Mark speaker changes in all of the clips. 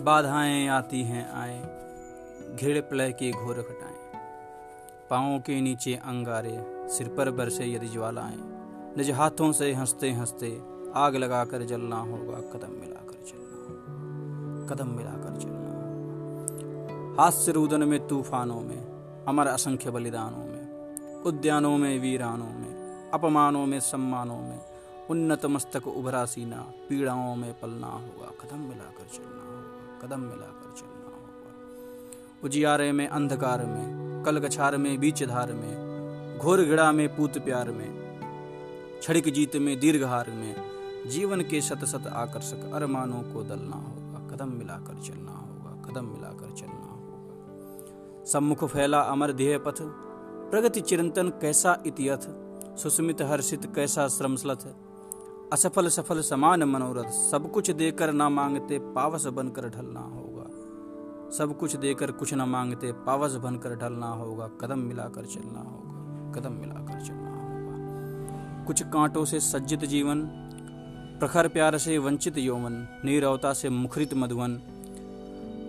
Speaker 1: बाधाएँ आती हैं, आए। घिड़ प्लय के घोर घटाएँ पाँव के नीचे अंगारे, सिर पर बरसे यदि ज्वालाएँ। निज हाथों से हँसते हँसते आग लगाकर जलना होगा, कदम मिलाकर चलना। कदम मिलाकर चलना। हाथ से रुदन में तूफानों में, अमर असंख्य बलिदानों में, उद्यानों में, वीरानों में, अपमानों में, सम्मानों में, उन्नत मस्तक उभरा सीना, पीड़ाओं में पलना होगा, कदम मिलाकर चलना। कदम मिलाकर चलना होगा। उजियारे में, अंधकार में, कलगछार में बीच धार में घोर घिड़ा में पूत प्यार में छड़िक जीत में, दीर्घहार में, जीवन के शत शत आकर्षक अरमानों को दलना होगा। कदम मिलाकर चलना होगा, कदम मिलाकर चलना होगा। सम्मुख फैला अमर ध्येय पथ प्रगति चिरंतन कैसा इतियथ, सुस्मित हर्षित कैसा श्रमसलथ असफल सफल समान मनोरथ, सब कुछ देकर ना मांगते पावस बनकर ढलना होगा। सब कुछ देकर कुछ ना मांगते पावस बनकर ढलना होगा। कदम मिलाकर चलना होगा, कदम मिलाकर चलना होगा। कुछ कांटों से सज्जित जीवन, प्रखर प्यार से वंचित यौवन, नीरवता से मुखरित मधुवन।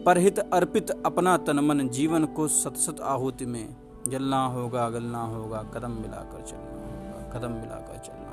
Speaker 1: परहित अर्पित अपना तनमन, जीवन को सतसत आहुति में। जलना होगा, गलना होगा, कदम मिलाकर चलना होगा, कदम मिलाकर चलना